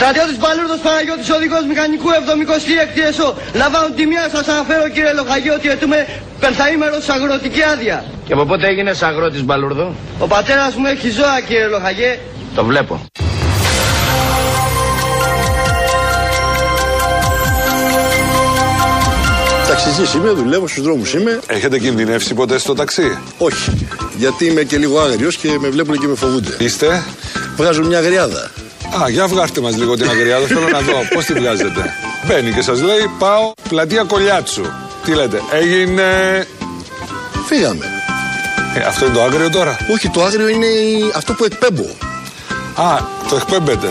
Στρατιώτης Παλούρδος Παναγιώτης, οδηγός μηχανικού 76 ΕΣΟ. Λαμβάνω τη μία σας αναφέρω κύριε Λοχαγή ότι ετούμε πενθαήμερος αγροτική άδεια. Και από πότε έγινες αγρότης Μπαλούρδο; Ο πατέρας μου έχει ζώα κύριε Λοχαγέ. Το βλέπω. Ταξιτζή είμαι, δουλεύω στους δρόμους είμαι. Έχετε κινδυνεύσει ποτέ στο ταξί; Όχι. Γιατί είμαι και λίγο άγριος και με βλέπουν και με φοβούνται. Είστε; Βγάζω μια αγριάδα. Α, για βγάστε μας λίγο την αγριάδα. Θέλω να δω πώς τη βγάζετε. Μπαίνει και σας λέει πάω πλατεία Κολιάτσου. Τι λέτε, έγινε. Φύγαμε. Ε, αυτό είναι το άγριο τώρα; Όχι, το άγριο είναι αυτό που εκπέμπω. Α, το εκπέμπετε.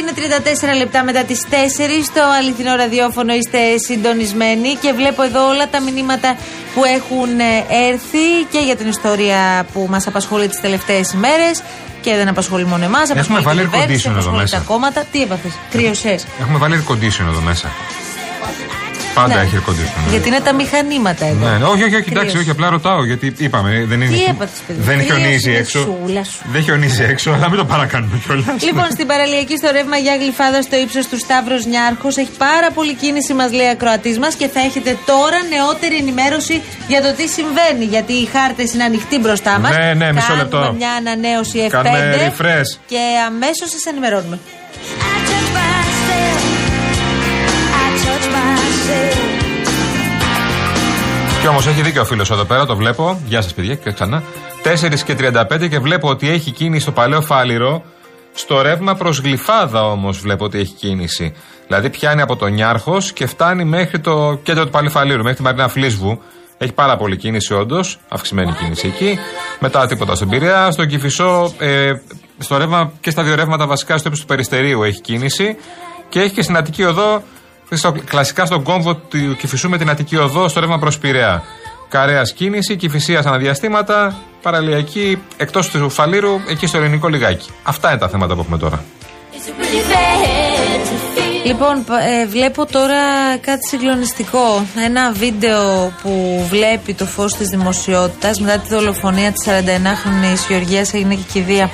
Είναι 34 λεπτά μετά τις 4. Στο αληθινό ραδιόφωνο είστε συντονισμένοι και βλέπω εδώ όλα τα μηνύματα που έχουν ε, έρθει και για την ιστορία που μας απασχολεί τις τελευταίες ημέρες. Και δεν απασχολεί μόνο εμάς. Έχουμε βάλει air condition εδώ μέσα. Τα κόμματα. Τι έπαθες, κρύωσες. Έχουμε βάλει air condition εδώ μέσα. Πάντα Ναι. έχει air condition. Γιατί είναι τα μηχανήματα εδώ. Ναι, ναι, όχι, όχι, όχι, εντάξει, Κρύος. όχι, απλά ρωτάω γιατί είπαμε. Δεν, είναι, Τι έπαθες, παιδί, δεν κρύος χιονίζει είναι έξω. σούλα σου. Δεν χιονίζει έξω, αλλά μην το παρακάνουμε κιόλας. Λοιπόν, στην παραλιακή στο ρεύμα για γλυφάδα στο ύψος του Σταύρος Νιάρχος έχει πάρα πολύ κίνηση, μας λέει ακροατής μας και θα έχετε τώρα νεότερη ενημέρωση για το τι συμβαίνει. Γιατί οι χάρτες είναι ανοιχτοί μπροστά μας. Ναι, ναι, μισό λεπτό. Κάνουμε μια ανανέωση F5 Κάνουμε refresh. και αμέσως σας ενημερώνουμε. Κι όμως έχει δίκιο ο φίλος εδώ πέρα, το βλέπω. Γεια σας, παιδιά, και ξανά. 4 και 35 και βλέπω ότι έχει κίνηση στο παλαιό φάληρο. Στο ρεύμα προς γλυφάδα όμως βλέπω ότι έχει κίνηση. Δηλαδή πιάνει από τον Νιάρχος και φτάνει μέχρι το κέντρο του παλαιού φαλήρου, μέχρι τη Μαρίνα Φλίσβου. Έχει πάρα πολύ κίνηση όντως, αυξημένη κίνηση εκεί. Μετά τίποτα στον Πειραιά, στον Κυφισό, ε, στο ρεύμα και στα δύο ρεύματα βασικά στο ύψος του Περιστερίου έχει κίνηση. Και έχει και στην Αττική Οδό, στο, κλασικά στον κόμβο του Κυφισού με την Αττική Οδό, στο ρεύμα προς Πειραιά. Καρέα κίνηση, Κυφυσίας αναδιαστήματα παραλιακή εκτός του Φαλήρου, εκεί στο ελληνικό λιγάκι. Αυτά είναι τα θέματα που έχουμε τώρα. Λοιπόν, π- ε, βλέπω τώρα κάτι συγκλονιστικό. Ένα βίντεο που βλέπει το φως της δημοσιότητας μετά τη δολοφονία της 49χρονης Γεωργίας έγινε και κηδεία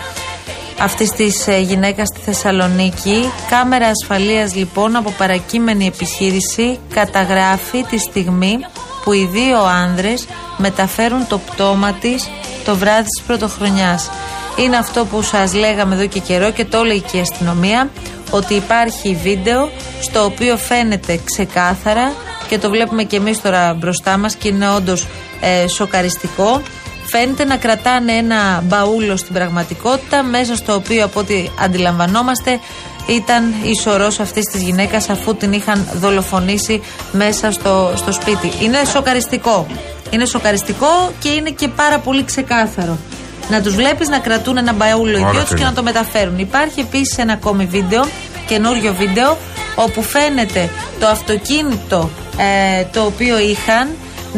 αυτής της ε, γυναίκας στη Θεσσαλονίκη. Κάμερα ασφαλείας λοιπόν από παρακείμενη επιχείρηση καταγράφει τη στιγμή που οι δύο άνδρες μεταφέρουν το πτώμα της το βράδυ της πρωτοχρονιάς. Είναι αυτό που σας λέγαμε εδώ και καιρό και το έλεγε και η αστυνομία ότι υπάρχει βίντεο στο οποίο φαίνεται ξεκάθαρα και το βλέπουμε και εμείς τώρα μπροστά μας και είναι όντως ε, σοκαριστικό φαίνεται να κρατάνε ένα μπαούλο στην πραγματικότητα μέσα στο οποίο από ό,τι αντιλαμβανόμαστε ήταν η σωρός αυτής της γυναίκας αφού την είχαν δολοφονήσει μέσα στο, στο σπίτι. Είναι σοκαριστικό. Είναι σοκαριστικό και είναι και πάρα πολύ ξεκάθαρο. Να τους βλέπεις να κρατούν ένα μπαούλο οι Ωραία, δυο τους και φίλε. να το μεταφέρουν. Υπάρχει επίσης ένα ακόμη βίντεο, καινούριο βίντεο, όπου φαίνεται το αυτοκίνητο ε, το οποίο είχαν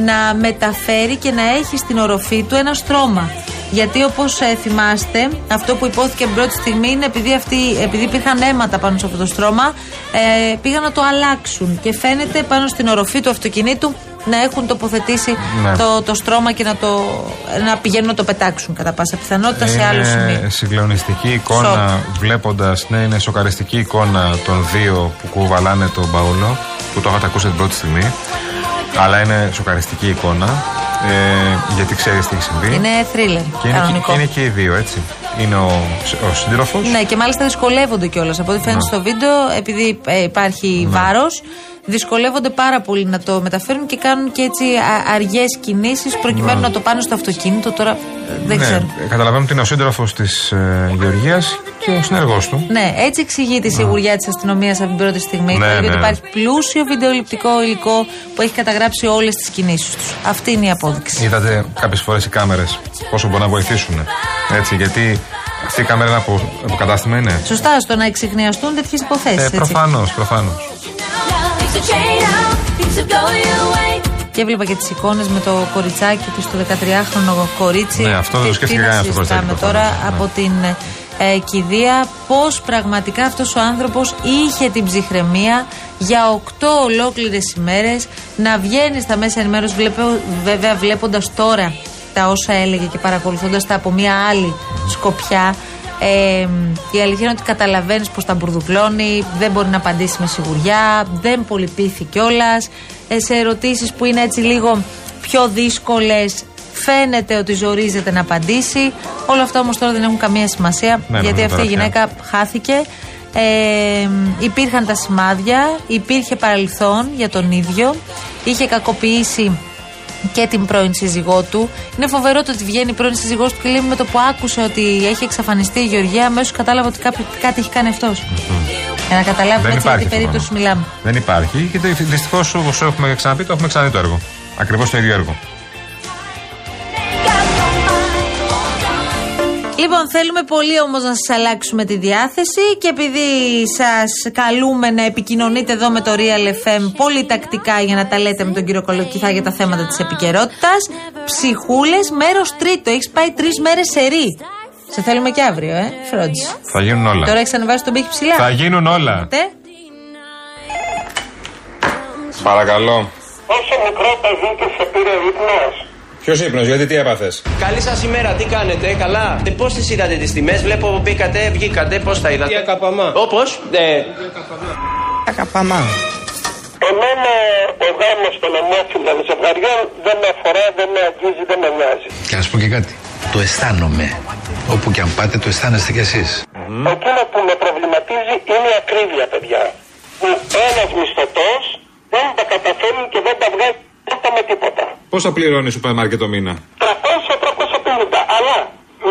να μεταφέρει και να έχει στην οροφή του ένα στρώμα. Γιατί όπως θυμάστε, αυτό που υπόθηκε την πρώτη στιγμή είναι επειδή, αυτοί, επειδή υπήρχαν αίματα πάνω σε αυτό το στρώμα, ε, πήγαν να το αλλάξουν. Και φαίνεται πάνω στην οροφή του αυτοκινήτου να έχουν τοποθετήσει Ναι. το, το στρώμα και να, το, να πηγαίνουν να το πετάξουν κατά πάσα πιθανότητα σε άλλο σημείο. Είναι συγκλονιστική εικόνα Σοκ. βλέποντας, ναι, είναι σοκαριστική εικόνα των δύο που κουβαλάνε τον Παούλο, που το είχατε ακούσει την πρώτη στιγμή. Αλλά είναι σοκαριστική εικόνα. Ε, γιατί ξέρεις τι έχει συμβεί. Είναι θρίλερ. και, είναι κανονικό. και, είναι και οι δύο, έτσι. Είναι ο, ο σύντροφος. Ναι, και μάλιστα δυσκολεύονται κιόλας. Από ό,τι φαίνεται Ναι. στο βίντεο, επειδή ε, υπάρχει βάρος, δυσκολεύονται πάρα πολύ να το μεταφέρουν και κάνουν και έτσι αργές κινήσεις προκειμένου να το πάνε στο αυτοκίνητο. Τώρα ε, δεν ναι, ξέρω. Καταλαβαίνω ότι είναι ο σύντροφος της ε, Γεωργίας και ο συνεργό του. Ναι, έτσι εξηγεί τη σιγουριά της αστυνομίας από την πρώτη στιγμή. Ναι, γιατί ναι. υπάρχει πλούσιο βιντεοληπτικό υλικό που έχει καταγράψει όλες τις κινήσεις τους. Αυτή είναι η απόδειξη. Είδατε κάποιες φορές οι κάμερες πόσο μπορούν να βοηθήσουν. Έτσι, γιατί αυτή η κάμερα είναι από, από κατάστημα είναι. Σωστά, στο να εξηχνιαστούν τέτοιες υποθέσεις. Ε, προφανώς, προφανώς. Και έβλεπα και τις εικόνες με το κοριτσάκι του, το 13χρονο κορίτσι. Ναι, αυτό δεν το Τι- σκέφτηκε τι να κανένας το συζητάμε κοριτσάκι, τώρα προφανώς, ναι. από την ε, κηδεία. Πώς πραγματικά αυτός ο άνθρωπος είχε την ψυχραιμία για 8 ολόκληρες ημέρες να βγαίνει στα μέσα ενημέρωσης. Βλέπω, βέβαια, βλέποντας τώρα τα όσα έλεγε και παρακολουθώντας τα από μια άλλη σκοπιά. Ε, η αλήθεια είναι ότι καταλαβαίνεις πως τα μπουρδουκλώνει, δεν μπορεί να απαντήσει με σιγουριά, δεν πολυπήθη κιόλας. Ε, σε ερωτήσεις που είναι έτσι λίγο πιο δύσκολες, φαίνεται ότι ζορίζεται να απαντήσει. Όλα αυτά όμως τώρα δεν έχουν καμία σημασία, Ναι, γιατί νομίζω αυτή η τώρα γυναίκα χάθηκε. Ε, υπήρχαν τα σημάδια, υπήρχε παρελθόν για τον ίδιο, είχε κακοποιήσει και την πρώην σύζυγό του. Είναι φοβερό το ότι βγαίνει η πρώην σύζυγός του και λέει με το που άκουσε ότι έχει εξαφανιστεί η Γεωργία, αμέσως κατάλαβα ότι κάποιο, κάτι έχει κάνει αυτός. Για να καταλάβουμε Δεν έτσι για τι υπάρχει. περίπτωση αυτό. μιλάμε. Δεν υπάρχει. Και δυστυχώς, όπως έχουμε ξαναπεί, το έχουμε ξαναδεί το έργο. Ακριβώς το ίδιο έργο. Λοιπόν, θέλουμε πολύ όμως να σας αλλάξουμε τη διάθεση και επειδή σας καλούμε να επικοινωνείτε εδώ με το Real FM πολύ τακτικά για να τα λέτε με τον κύριο Κολοκυθά για τα θέματα της επικαιρότητας. Ψυχούλες, μέρος τρίτο. Έχεις πάει τρεις μέρες σε ρί. Σε θέλουμε και αύριο, ε. Φρόντισε. Θα γίνουν όλα. Τώρα έχεις ανεβάσει τον πύχη ψηλά. Θα γίνουν όλα. Τε. Παρακαλώ. Όσο μικρό παιδί και σε πήρε ύπνος. Ποιος ύπνος, γιατί τι έπαθες; Καλή σας ημέρα, τι κάνετε, καλά; Ε, Πώς τις είδατε τις τιμές, βλέπω που μπήκατε, βγήκατε, πώς τα είδατε; Διακαπαμά. Όπω. Ε, Εμένα ο γάμος των ομόφυλων ζευγαριών δεν με αφορά, δεν με αγγίζει, δεν με νοιάζει. Και να σου πω και κάτι. Το αισθάνομαι. Όπου και αν πάτε, το αισθάνεστε κι εσείς. Εκείνο που με προβληματίζει είναι η ακρίβεια, παιδιά. Που ένας μισθωτός δεν τα καταφέρει και δεν τα βγάζει τίποτα με τίποτα. Πόσα πληρώνει σούπερ μάρκετ το μήνα; 300-350. Αλλά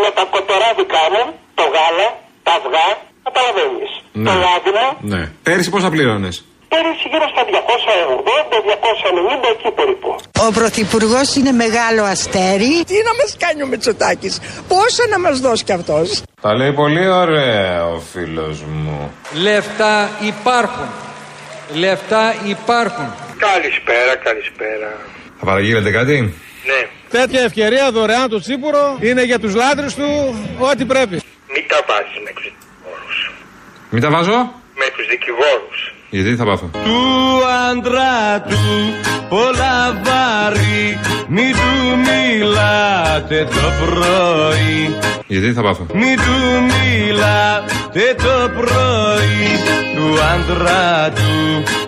με τα κοτορά δικά μου, το γάλα, τα αυγά, καταλαβαίνεις. Το λάδι μου, Ναι. Πέρυσι πόσα πλήρωνε. πέρυσι γύρω στα 280-290 εκεί περίπου. Ο Πρωθυπουργός είναι μεγάλο αστέρι. Τι να μας κάνει ο Μητσοτάκης, πόσα να μας δώσει κι αυτός; Τα λέει πολύ ωραία ο φίλος μου. Λεφτά υπάρχουν. Λεφτά υπάρχουν. Καλησπέρα, καλησπέρα. Θα παραγγείλετε κάτι; Ναι. Τέτοια ευκαιρία δωρεάν το τσίπουρο είναι για τους λάτρες του ό,τι πρέπει. Μην τα βάζεις με τους δικηγόρους. Μην τα βάζω; Με τους δικηγόρους. Γιατί θα πάθω. Του άντρα του πολλά βάρη Μη του μιλάτε το πρωί Γιατί θα πάθω. Μη του μιλάτε το πρωί Του άντρα του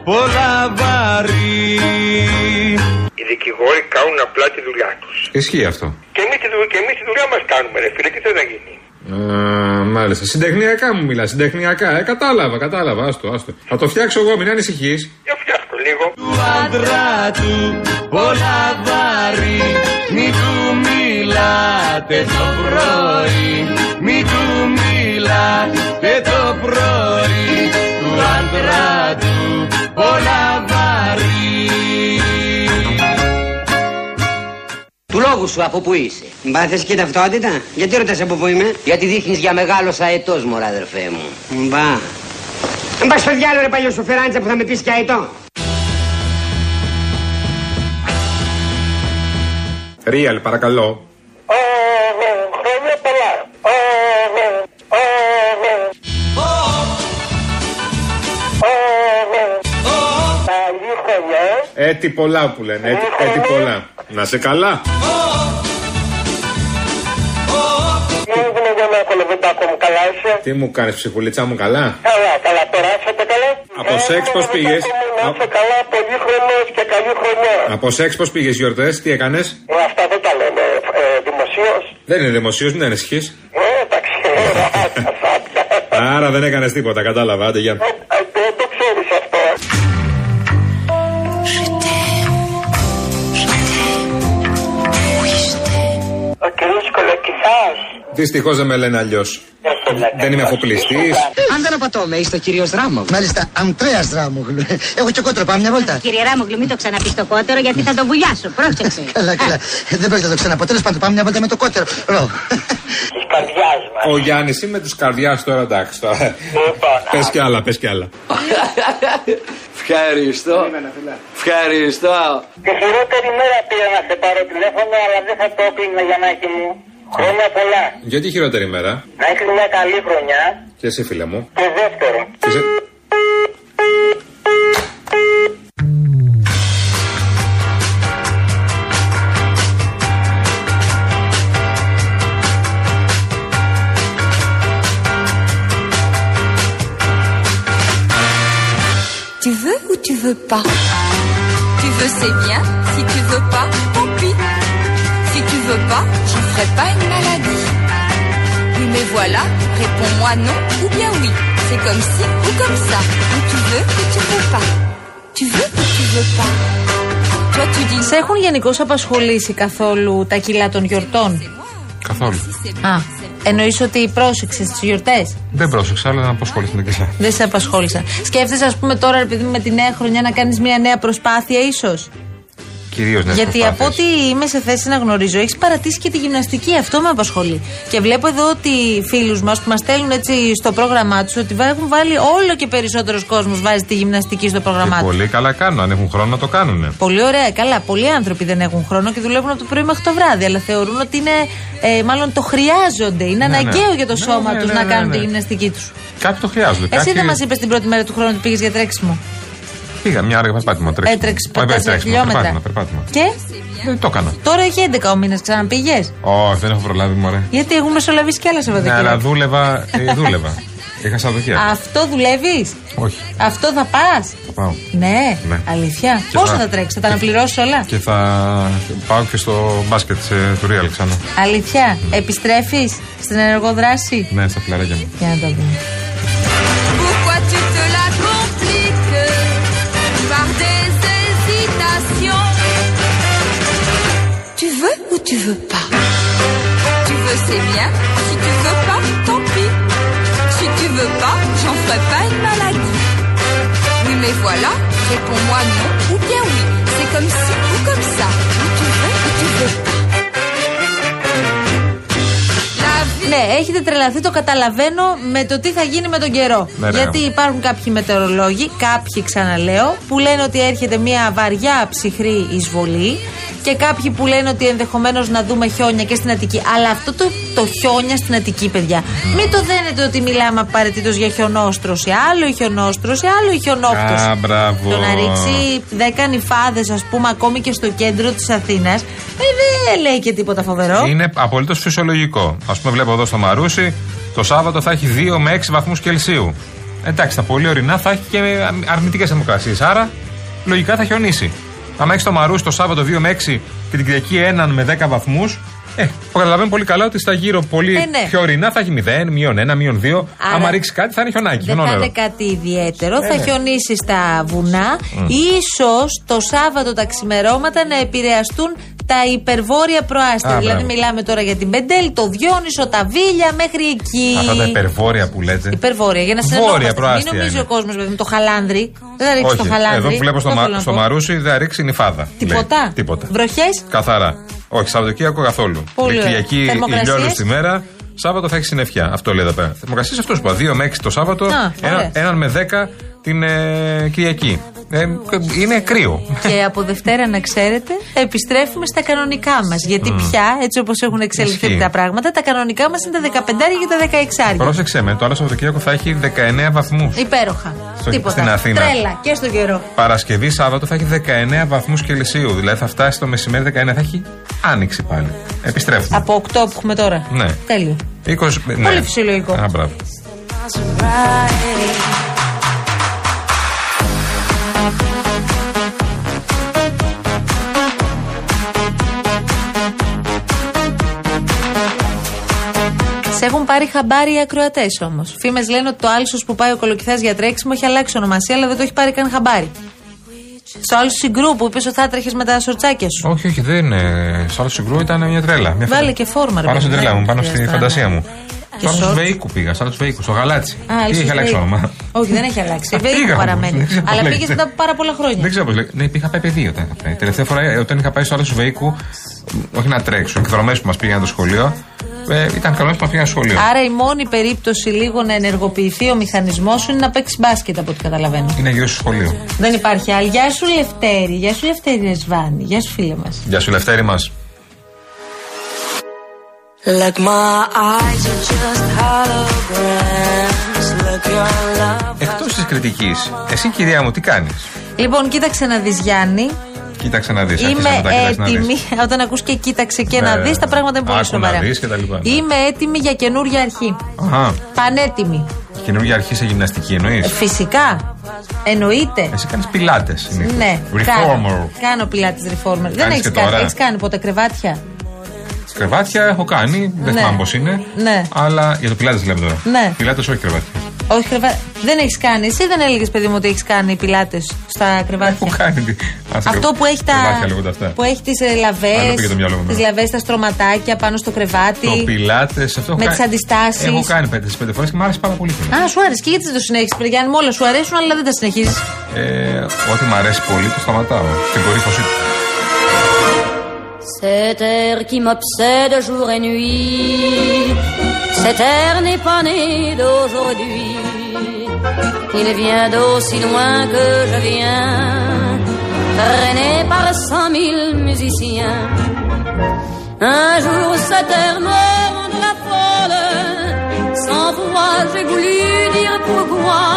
πολλά βάρη Οι δικηγόροι κάνουν απλά τη δουλειά τους. Ισχύει αυτό. Και εμείς, τη δου- και εμείς τη δουλειά μας κάνουμε ρε φίλε, τι θες να γίνει; Α, μάλιστα. Συντεχνιακά μου μιλάς. Συντεχνιακά. Ε, κατάλαβα, κατάλαβα. Άστο, άστο. Θα το φτιάξω εγώ, μην ανησυχείς. Για φτιάξω λίγο. Του άντρα του πολλά βάρη Μη του μιλάτε το πρωί Μη του μιλάτε το πρωί Του άντρα λόγου σου από πού είσαι. Μπάθες και ταυτότητα; Γιατί ρωτάς από πού είμαι; Γιατί δείχνεις για μεγάλος αετός, μωρά αδερφέ μου. Μπα. Αν πας στο διάλογο ρε παλιό σου φεράντσα που θα με πεις και αετό. Ρίαλ, παρακαλώ. Χρόνια πολλά. Καλή χρονιά. Έτι πολλά που λένε. Έτι, έτι πολλά. Να σε καλά. Τι έγινε για να κολοβεντάκο μου, καλά είσαι. Τι μου κάνει, ψυχουλίτσα μου, καλά. Καλά, καλά, περάσατε καλά. Από σεξ πώ πήγε. Να είσαι καλά, πολύ χρονός και καλή χρονιά. Από σεξ πώ πήγε γιορτέ, τι έκανε. Ε, Αυτά δεν τα λέμε ε, δημοσίως. Δεν είναι δημοσίω, μην ανησυχεί. Ε, εντάξει, Άρα δεν έκανε τίποτα, κατάλαβα. Άντε, γεια. Δυστυχώ δεν με λένε αλλιώς. Δεν είμαι αφοπλιστής. Αν δεν απατώμε, είστε ο κύριος Δράμογλου. Μάλιστα, Αντρέας Δράμογλου. Έχω και κότρο, πάμε μια βόλτα. Κύριε Ράμογλου, μην το ξαναπεί το κότερο γιατί θα το βουλιάσω. Πρόσεξε. Καλά, καλά. Δεν πρόκειται να το ξαναπώ. Τέλος πάντων, πάμε μια βόλτα με το κότερο. Ρο. Της καρδιάς μας. Ο Γιάννης είμαι του καρδιάς τώρα, εντάξει. Τώρα. Πες κι άλλα, πες κι άλλα. Ευχαριστώ. Ευχαριστώ. Τη χειρότερη μέρα πήρα να σε πάρω τηλέφωνο, αλλά δεν θα το έκλεινα για να έχει μου. Χρόνια πολλά. Γιατί χειρότερη μέρα. Να έχεις μια καλή χρονιά. Και εσύ, φίλε μου. Και δεύτερο. Και σε- Tu veux ou tu veux pas; Tu veux, c'est bien. Si tu veux pas, veux pas, j'en ferai pas une maladie. Oui, mais voilà, réponds-moi non ou bien oui. C'est comme ci ou comme ça. Ou tu veux ou tu veux pas. Tu veux ou tu veux pas Toi, tu dis Σε έχουν γενικώς απασχολήσει καθόλου τα κιλά των γιορτών; Καθόλου. Α, εννοείς ότι πρόσεξες τις γιορτές; Δεν πρόσεξα, αλλά να απασχοληθούν και εσά. Δεν σε απασχόλησαν. Σκέφτεσαι, ας πούμε, τώρα, επειδή με τη νέα χρονιά να κάνεις μια νέα προσπάθεια, ίσως; Κυρίως ναι. Γιατί από ό,τι είμαι σε θέση να γνωρίζω, έχεις παρατήσει και τη γυμναστική. Αυτό με απασχολεί. Και βλέπω εδώ ότι φίλους μας που μας στέλνουν έτσι στο πρόγραμμά τους ότι έχουν βάλει όλο και περισσότερος κόσμος βάζει τη γυμναστική στο πρόγραμμά τους. Πολύ καλά κάνουν. Αν έχουν χρόνο να το κάνουν. Πολύ ωραία, καλά. Πολλοί άνθρωποι δεν έχουν χρόνο και δουλεύουν από το πρωί μέχρι το βράδυ. Αλλά θεωρούν ότι είναι, ε, μάλλον το χρειάζονται. Είναι Ναι, αναγκαίο ναι. για το Ναι, σώμα ναι, τους ναι, να ναι, κάνουν ναι. τη γυμναστική τους. Κάποιοι το χρειάζονται. Εσύ Κάποιοι... δεν μας είπες την πρώτη μέρα του χρόνου ότι πήγες για τρέξιμο. Πήγα μια ώρα για περπάτημα. τρέξιμο. Έτρεξε Όχι, τέσσερα τρέξιμο, χιλιόμετρα. Περπάτημα, περπάτημα. Και; Δεν το έκανα. τώρα έχει 11 ο μήνας, ξαναπήγες; Όχι, δεν έχω προλάβει, μωρέ. Γιατί έχουμε μεσολαβήσει και άλλα Ναι, Σαββατοκύριακα. αλλά δούλευα. ε, δούλευα. Είχα Σαββατοκύριακο. Αυτό δουλεύεις; Όχι, Αυτό θα πας; θα πάω. Ναι, Ναι. αλήθεια. Και Πόσο θα- θα τρέξεις, θα τα αναπληρώσεις όλα; Και θα πάω και στο μπάσκετ ε, του Real ξανά. Αλήθεια. Επιστρέφεις στην ενεργό δράση; Ναι, στα φιλαράκια μου. Για να το δούμε. Tu veux pas Tu veux, c'est bien. Si tu veux pas, tant pis. Si tu veux pas, j'en ferai pas une maladie. Oui, mais voilà, réponds-moi non ou bien oui. C'est comme ci ou comme ça. Ou tu veux ou tu veux pas. La vie Ναι, έχετε τρελαθεί, το καταλαβαίνω με το τι θα γίνει με τον καιρό. Ναι, ναι. Γιατί υπάρχουν κάποιοι μετεωρολόγοι, κάποιοι ξαναλέω, που λένε ότι έρχεται μια βαριά ψυχρή εισβολή Και κάποιοι που λένε ότι ενδεχομένως να δούμε χιόνια και στην Αττική. Αλλά αυτό το, το χιόνια στην Αττική, παιδιά, μην το δένετε ότι μιλάμε απαραίτητος για χιονόστρωση. Άλλο η χιονόστρωση, άλλο η χιονόπτωση. Α, μπράβο. Το να ρίξει 10 νυφάδες, ας πούμε, ακόμη και στο κέντρο της Αθήνας, δεν λέει και τίποτα φοβερό. Είναι απολύτως φυσιολογικό. Α πούμε, βλέπω εδώ στο Μαρούσι, το Σάββατο θα έχει 2 με 6 βαθμούς Κελσίου. Εντάξει, τα πολύ ορεινά θα έχει και αρνητικές θερμοκρασίες. Άρα, λογικά θα χιονίσει. Αν έχεις το Μαρούσι το Σάββατο 2 με 6 και την Κυριακή 1 με 10 βαθμούς, ε, καταλαβαίνω πολύ καλά ότι στα γύρω πολύ Ε, ναι. πιο ορεινά θα έχει 0, μείον 1, μείον 2. Άρα- Άμα ρίξει κάτι θα είναι χιονάκι. Δεν θα χιονόνερο. είναι κάτι ιδιαίτερο. Ε, θα ναι. χιονίσει στα βουνά. Μμ. Ίσως το Σάββατο τα ξημερώματα να επηρεαστούν τα υπερβόρεια προάστια. Α, δηλαδή, μπράβο. μιλάμε τώρα για την Πεντέλ, το Διόνυσο, τα Βίλια μέχρι εκεί. Αυτά τα υπερβόρεια που λέτε. Υπερβόρεια, για να Βόρεια συνεννόμαστε. Μην προάστια νομίζει είναι. ο κόσμος, παιδί μου, το χαλάνδρι. Δεν θα ρίξει Όχι, το χαλάνδρι. εδώ που βλέπω στο, Αυτό μα, θέλω να στο πω. Μαρούσι δεν θα ρίξει νυφάδα. Τίποτα. λέει. Τίποτα. Βροχές. Καθαρά. Όχι, Σαββατοκύριακο καθόλου. Πολύ ωραία. Κυριακή Θερμοκρασίες; ηλιόλους τη μέρα. Σάββατο θα έχεις συννεφιά. Αυτό λέει εδώ πέρα. Θερμοκρασίες αυτός που είπα. 2 με 6 το Σάββατο. Α, ένα, ωραία. έναν με 10 την ε, Κυριακή. Ε, είναι κρύο. Και από Δευτέρα, να ξέρετε, επιστρέφουμε στα κανονικά μας. Γιατί πια, έτσι όπως έχουν εξελιχθεί Ισχύει. τα πράγματα, τα κανονικά μας είναι τα 15 και τα 16. Πρόσεξε με, το άλλο Σαββατοκύριακο θα έχει 19 βαθμούς. Υπέροχα. Στο- Τίποτα. στην Αθήνα. Τρέλα και στον καιρό. Παρασκευή Σάββατο θα έχει 19 βαθμούς Κελσίου. Δηλαδή θα φτάσει το μεσημέρι 19. Θα έχει άνοιξη πάλι. Επιστρέφουμε. Από 8 που έχουμε τώρα. Ναι. Τέλειο. 20, ναι. Πολύ φυσιολογικό. Α, μπράβο. Έχουν πάρει χαμπάρι οι ακροατές όμως. Φήμες λένε ότι το άλσος που πάει ο κολοκυθά για τρέξιμο έχει αλλάξει ονομασία, αλλά δεν το έχει πάρει καν χαμπάρι. Στο άλλο συγκρού που είπες ότι θα τρέχεις με τα σορτσάκια σου. Όχι, όχι, δεν είναι. Στο άλλο συγκρού ήταν μια τρέλα. Μια Βάλε φαντα- και φόρμα, ρε Πάνω στην παιδί, τρέλα δεν μου, πάνω στη χρειάζεται φαντασία να- μου. Και Στο άλλο σορτ. Βεϊκού πήγα, στο άλλο Βεϊκού, στο γαλάτσι. Α, Τι ίσως έχει αλλάξει Βέικο. όνομα; Όχι, δεν έχει αλλάξει. Πήγα Βέικο όμως, παραμένει. δεν ξέρω πώς Αλλά λέγεται. πήγες μετά από πάρα πολλά χρόνια. Δεν ξέρω πώς λέγεται. Ναι, είχα πάει παιδί όταν είχα πάει. Τελευταία φορά ε, όταν είχα πάει στο άλλο Βεϊκού, όχι να τρέξω, εκδρομέ που μας πήγαν το σχολείο. Ε, ήταν καλό που μα πήγαν στο σχολείο. Άρα η μόνη περίπτωση λίγο να ενεργοποιηθεί ο μηχανισμός σου είναι να παίξεις μπάσκετ από ό,τι καταλαβαίνω. Είναι γύρω στο σχολείο. Δεν υπάρχει άλλη. Γεια σου Λευτέρη, γεια σου Λευτέρη Ρεσβάνη, γεια σου φίλε μας. Γεια σου, Λευτέρη μας. Look, my eyes are just holograms. Look, your love. Εκτός της κριτικής, εσύ κυρία μου, τι κάνεις; Λοιπόν, κοίταξε να δεις Γιάννη. Κοίταξε να δεις. Είμαι έτοιμη. Όταν ακούς και κοίταξε και να Ναι. δεις, τα πράγματα είναι πολύ Άκου να σοβαρά. δεις και τα λοιπά. Είμαι έτοιμη για καινούργια αρχή. Αχα. Πανέτοιμη. Καινούργια αρχή σε γυμναστική εννοείς; Ε, Φυσικά. Εννοείται. Εσύ κάνεις πιλάτες. Ναι, Reformer. κάνω, κάνω πιλάτες reformer. Δεν Κάνεις έχεις και κάνει, τώρα. έχεις κάνει ποτέ κρεβάτια; Κρεβάτια έχω κάνει, δεν Ναι. θυμάμαι πώς είναι. Ναι. Αλλά για το πιλάτες λέμε τώρα. Ναι. Πιλάτες όχι κρεβάτια. Όχι κρεβάτια. Δεν έχεις κάνει. Εσύ δεν έλεγες, παιδί μου, ότι έχεις κάνει πιλάτες στα κρεβάτια. Έχω κάνει. τι- ας Αυτό κρεβ- που έχει τα. Κρεβάτια λέγονται αυτά. Που έχει τις Άλλο λαβές. πήγε το μυαλό μου, Τις ναι. λαβές, τα στρωματάκια πάνω στο κρεβάτι. Το πιλάτες, αυτό έχω Με κάνει. τις αντιστάσεις. Έχω κάνει πέντε πέντε φορές και μου άρεσε πάρα πολύ. Α, σου άρεσε και γιατί δεν το συνέχισες, Γιάννη. Μου όλα σου αρέσουν, αλλά δεν τα συνεχίζεις. Ε, ό,τι μου αρέσει πολύ το σταματάω. Στην κορύφωση του. Cet air qui m'obsède jour et nuit, cet air n'est pas né d'aujourd'hui. Il vient d'aussi loin que je viens, traîné par cent mille musiciens. Un jour cet air me rendra folle, sans foi j'ai voulu dire pourquoi,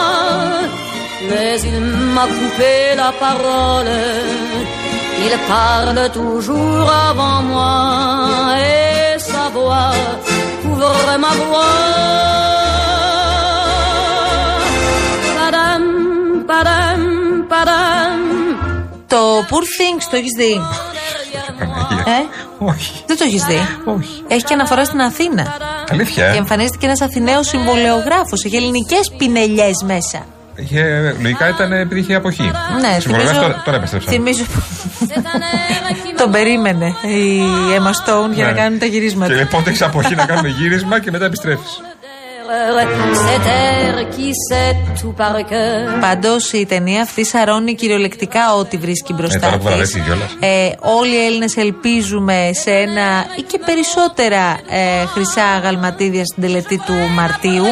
mais il m'a coupé la parole. Il parle toujours avant moi et sa voix couvre ma voix. Padam, padam, padam. Το Poor Things το έχεις δει; Ε; Όχι. Δεν το έχεις δει; Όχι. Έχει και αναφορά στην Αθήνα. Αλήθεια. Και Ε; εμφανίζεται και ένας Αθηναίος συμβολεογράφος. Έχει ελληνικές πινελιές μέσα. Είχε, λογικά ήταν επειδή είχε αποχή. Ναι, Συμβολιογράφος θυμίζω- τώρα, τώρα επέστρεψαν. Θυμίζω. Τον περίμενε η Emma Stone για να Ναι. κάνουν τα γυρίσματα. Και λέει πότε έχεις αποχή να κάνουμε γύρισμα και μετά επιστρέφεις. Cet air qui sait tout par cœur. Πάντω η ταινία αυτή σαρώνει κυριολεκτικά ό,τι βρίσκει Ε, μπροστά τώρα που της. βραβεύτηκε κιόλας. Ε, όλοι οι Έλληνες ελπίζουμε σε ένα ή και περισσότερα ε, χρυσά αγαλματίδια στην τελετή του Μαρτίου.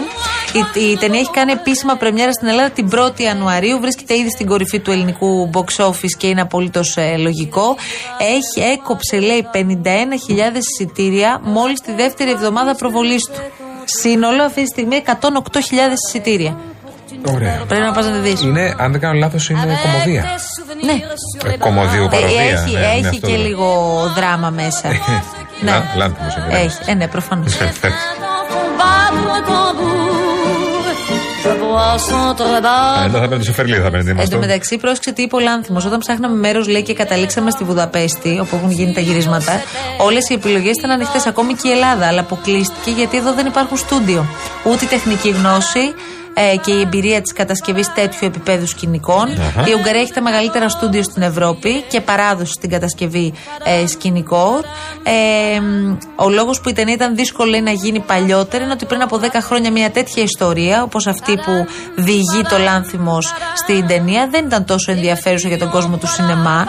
Η, η ταινία έχει κάνει επίσημα πρεμιέρα στην Ελλάδα την 1η Ιανουαρίου. Βρίσκεται ήδη στην κορυφή του ελληνικού box office και είναι απολύτω λογικό. Έχει έκοψε, λέει, 51.000 εισιτήρια μόλι τη δεύτερη εβδομάδα προβολή του. Σύνολο αυτή τη στιγμή 108.000 εισιτήρια. Ωραία. Πρέπει να πα να τη δει. Είναι, αν δεν κάνω λάθο, είναι κομμωδία. Ναι. Ε, κομμωδίου παροδία. έχει ναι, είναι έχει αυτό και το- λίγο δράμα μέσα. ναι. Λά- Λάνθιμος είναι. Έχει. Ε, ναι, προφανώ. Je vois s'entrebâiller. Εδώ θα παίρνει το Σεφερλί, θα παίρνει. Εν τω μεταξύ, πρόσεξε τι είπε ο Λάνθιμος. Όταν ψάχναμε μέρος, λέει και καταλήξαμε στη Βουδαπέστη, όπου έχουν γίνει τα γυρίσματα, όλες οι επιλογές ήταν ανοιχτές, ακόμη και η Ελλάδα. Αλλά αποκλείστηκε γιατί εδώ δεν υπάρχουν στούντιο. Ούτε η τεχνική γνώση ε, και η εμπειρία της κατασκευής τέτοιου επίπεδου σκηνικών. Αχα. Η Ουγγαρία έχει τα μεγαλύτερα στούντιο στην Ευρώπη και παράδοση στην κατασκευή ε, σκηνικών. Ε, μ, ο λόγος που η ταινία ήταν δύσκολο λέει, να γίνει παλιότερα είναι ότι πριν από 10 χρόνια μια τέτοια ιστορία, όπως αυτή που διηγεί το Λάνθιμος στην ταινία, δεν ήταν τόσο ενδιαφέρουσα για τον κόσμο του σινεμά.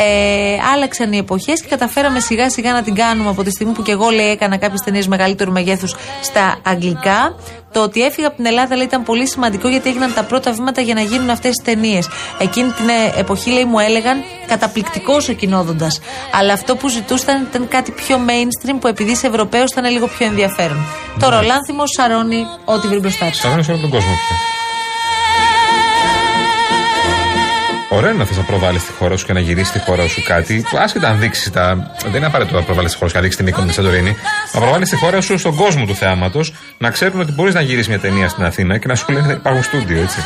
Ε, άλλαξαν οι εποχές και καταφέραμε σιγά σιγά να την κάνουμε από τη στιγμή που και εγώ λέει, έκανα κάποιες ταινίες μεγαλύτερου μεγέθους στα αγγλικά. Το ότι έφυγα από την Ελλάδα λέει, ήταν πολύ σημαντικό γιατί έγιναν τα πρώτα βήματα για να γίνουν αυτές τι ταινίες. Εκείνη την ε, εποχή λέει, μου έλεγαν καταπληκτικός ο κοινόδοντας. Αλλά αυτό που ζητούσαν ήταν κάτι πιο mainstream που επειδή είσαι Ευρωπαίος ήταν λίγο πιο ενδιαφέρον. Τώρα ο Λάνθιμος σαρώνει ό,τι βρει μπροστά του. Σαρώνει όλο τον κόσμο πια. Ωραίο είναι να θες να προβάλλεις τη χώρα σου και να γυρίσεις τη χώρα σου κάτι. Άσχετα αν δείξεις τα. Δεν είναι απαραίτητο να προβάλλεις τη χώρα σου και να δείξεις την εικόνα τη Σαντορίνη. Να προβάλλεις τη χώρα σου στον κόσμο του θεάματος, να ξέρουν ότι μπορείς να γυρίσεις μια ταινία στην Αθήνα και να σου λένε ότι υπάρχουν στούντιο, έτσι.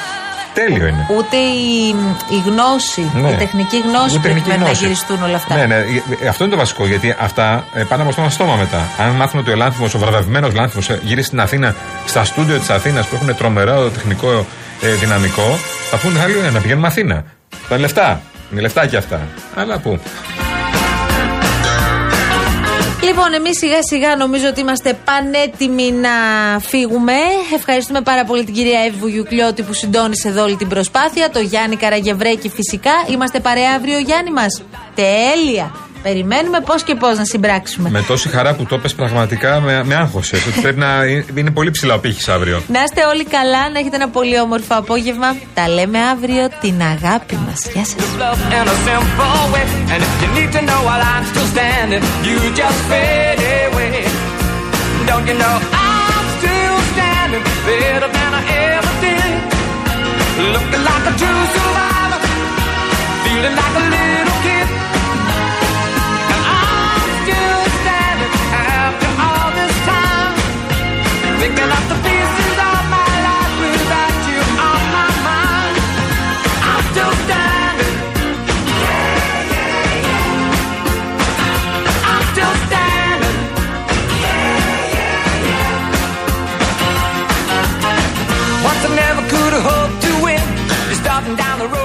Τέλειο είναι. Ούτε η, η γνώση, Ναι. η τεχνική γνώση Ούτε πρέπει τεχνική να γνώση. γυριστούν όλα αυτά. Ναι, ναι, ε, αυτό είναι το βασικό γιατί αυτά ε, πάνε από στόμα σε στόμα μετά. Αν μάθουν ότι ο Λάνθιμος, ο βραβευμένος Λάνθιμος γυρίσει στην Αθήνα, στα στούντιο της Αθήνας που έχουν τρομερό τεχνικό ε, δυναμικό, θα πούνε άλλοι «Ε, να πηγαίνουμε Αθήνα. Τα λεφτά. Είναι λεφτά και αυτά. Αλλά πού. Λοιπόν, εμείς σιγά σιγά νομίζω ότι είμαστε πανέτοιμοι να φύγουμε. Ευχαριστούμε πάρα πολύ την κυρία Εύη Βουγιουκλιώτη που συντόνισε εδώ όλη την προσπάθεια. Το Γιάννη Καραγευρέκη φυσικά. Είμαστε παρέα αύριο, Γιάννη μας. Τέλεια. Περιμένουμε πώς και πώς να συμπράξουμε. Με τόση χαρά που το πες πραγματικά με, με άγχωσε. ότι πρέπει να είναι, είναι πολύ ψηλά ο πύχης αύριο. Να είστε όλοι καλά, να έχετε ένα πολύ όμορφο απόγευμα. Τα λέμε αύριο την αγάπη μας. Γεια σας. Down the road.